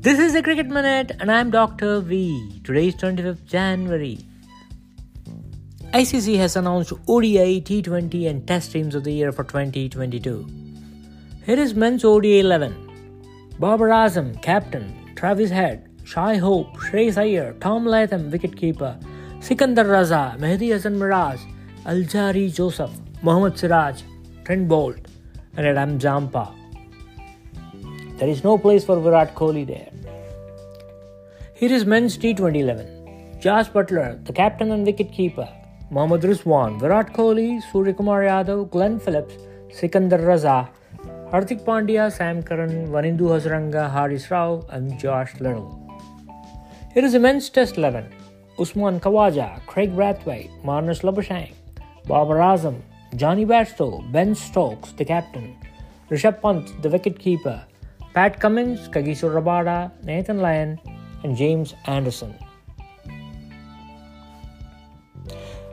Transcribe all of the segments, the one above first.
This is the Cricket Minute, and I'm Dr. V. Today is 25th January. ICC has announced ODI, T20, and Test teams of the year for 2022. Here is men's ODI 11 Babar Azam, captain, Travis Head, Shai Hope, Shreyas Iyer, Tom Latham, wicketkeeper, Sikandar Raza, Mehidy Hasan Miraz, Alzarri Joseph, Mohammad Siraj, Trent Boult, and Adam Zampa. There is no place for Virat Kohli there. Here is men's T20 11. Josh Buttler, the captain and wicketkeeper. Mohammad Rizwan, Virat Kohli, Suryakumar Yadav, Glenn Phillips, Sikandar Raza, Hardik Pandya, Sam Curran, Wanindu Hasaranga, Haris Rauf, and Josh Little. Here is the men's Test 11. Usman Khawaja, Kraigg Brathwaite, Marnus Labuschagne, Babar Azam, Jonny Bairstow, Ben Stokes, the captain, Rishabh Pant, the wicketkeeper, Pat Cummins, Kagiso Rabada, Nathan Lyon, and James Anderson.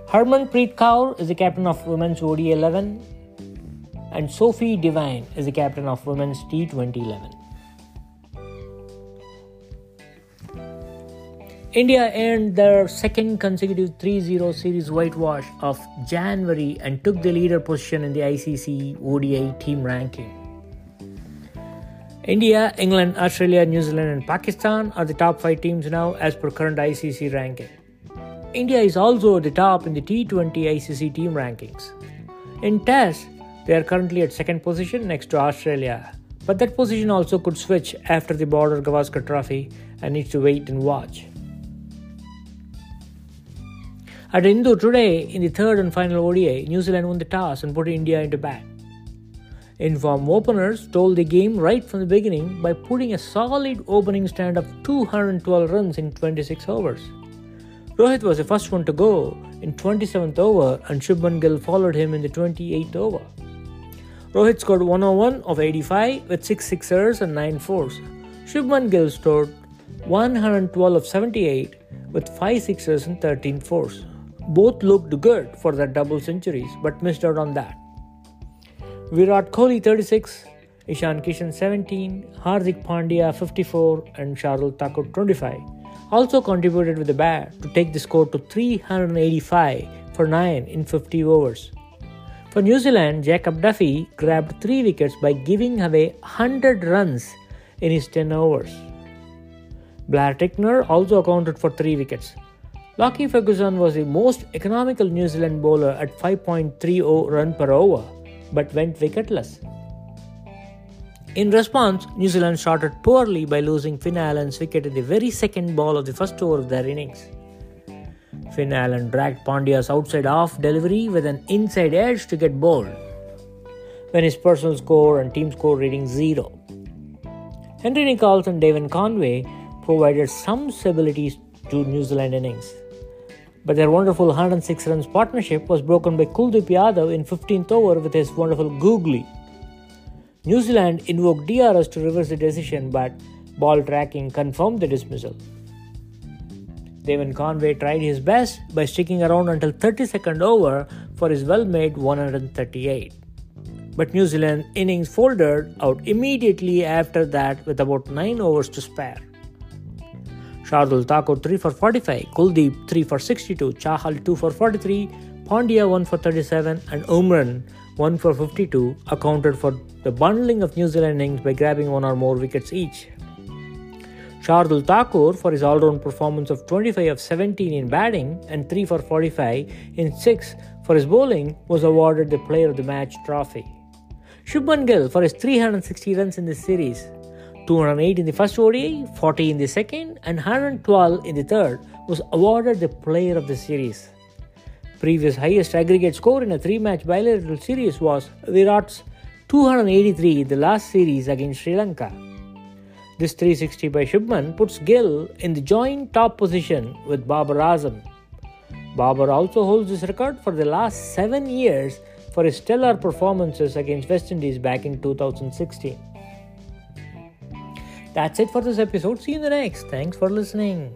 Harmanpreet Kaur is the captain of Women's ODI 11, and Sophie Devine is the captain of Women's T20 11. India earned their second consecutive 3 0 series whitewash of January and took the leader position in the ICC ODI team ranking. India, England, Australia, New Zealand, and Pakistan are the top five teams now as per current ICC ranking. India is also at the top in the T20 ICC team rankings. In Test, they are currently at second position next to Australia, but that position also could switch after the Border Gavaskar Trophy and needs to wait and watch. At Indore today, in the third and final ODI, New Zealand won the toss and put India into bat. Inform openers stole the game right from the beginning by putting a solid opening stand of 212 runs in 26 overs. Rohit was the first one to go in 27th over and Shubman Gill followed him in the 28th over. Rohit scored 101 of 85 with 6 sixers and 9 fours. Shubman Gill scored 112 of 78 with 5 sixers and 13 fours. Both looked good for their double centuries but missed out on that. Virat Kohli 36, Ishan Kishan 17, Hardik Pandya 54, and Shardul Thakur 25 also contributed with the bat to take the score to 385 for 9 in 50 overs. For New Zealand, Jacob Duffy grabbed 3 wickets by giving away 100 runs in his 10 overs. Blair Tickner also accounted for 3 wickets. Lockie Ferguson was the most economical New Zealand bowler at 5.30 run per over, but went wicketless. In response, New Zealand started poorly by losing Finn Allen's wicket in the very second ball of the first over of their innings. Finn Allen dragged Pandya's outside off delivery with an inside edge to get bowled, when his personal score and team score reading zero. Henry Nicholls and Devon Conway provided some stability to New Zealand innings but their wonderful 106 runs partnership was broken by Kuldeep Yadav in 15th over with his wonderful googly. New Zealand invoked DRS to reverse the decision, but ball tracking confirmed the dismissal. Devon Conway tried his best by sticking around until 32nd over for his well-made 138. But New Zealand innings folded out immediately after that with about 9 overs to spare. Shardul Thakur 3 for 45, Kuldeep 3 for 62, Chahal 2 for 43, Pandya 1 for 37, and Umran 1 for 52 accounted for the bundling of New Zealand innings by grabbing one or more wickets each. Shardul Thakur, for his all round performance of 25 of 17 in batting and 3 for 45 in 6 for his bowling, was awarded the Player of the Match trophy. Shubman Gill, for his 360 runs in this series, 208 in the first ODI, 40 in the second, and 112 in the third, was awarded the Player of the Series. Previous highest aggregate score in a three match bilateral series was Virat's 283 in the last series against Sri Lanka. This 360 by Shubman puts Gill in the joint top position with Babar Azam. Babar also holds this record for the last seven years for his stellar performances against West Indies back in 2016. That's it for this episode. See you in the next. Thanks for listening.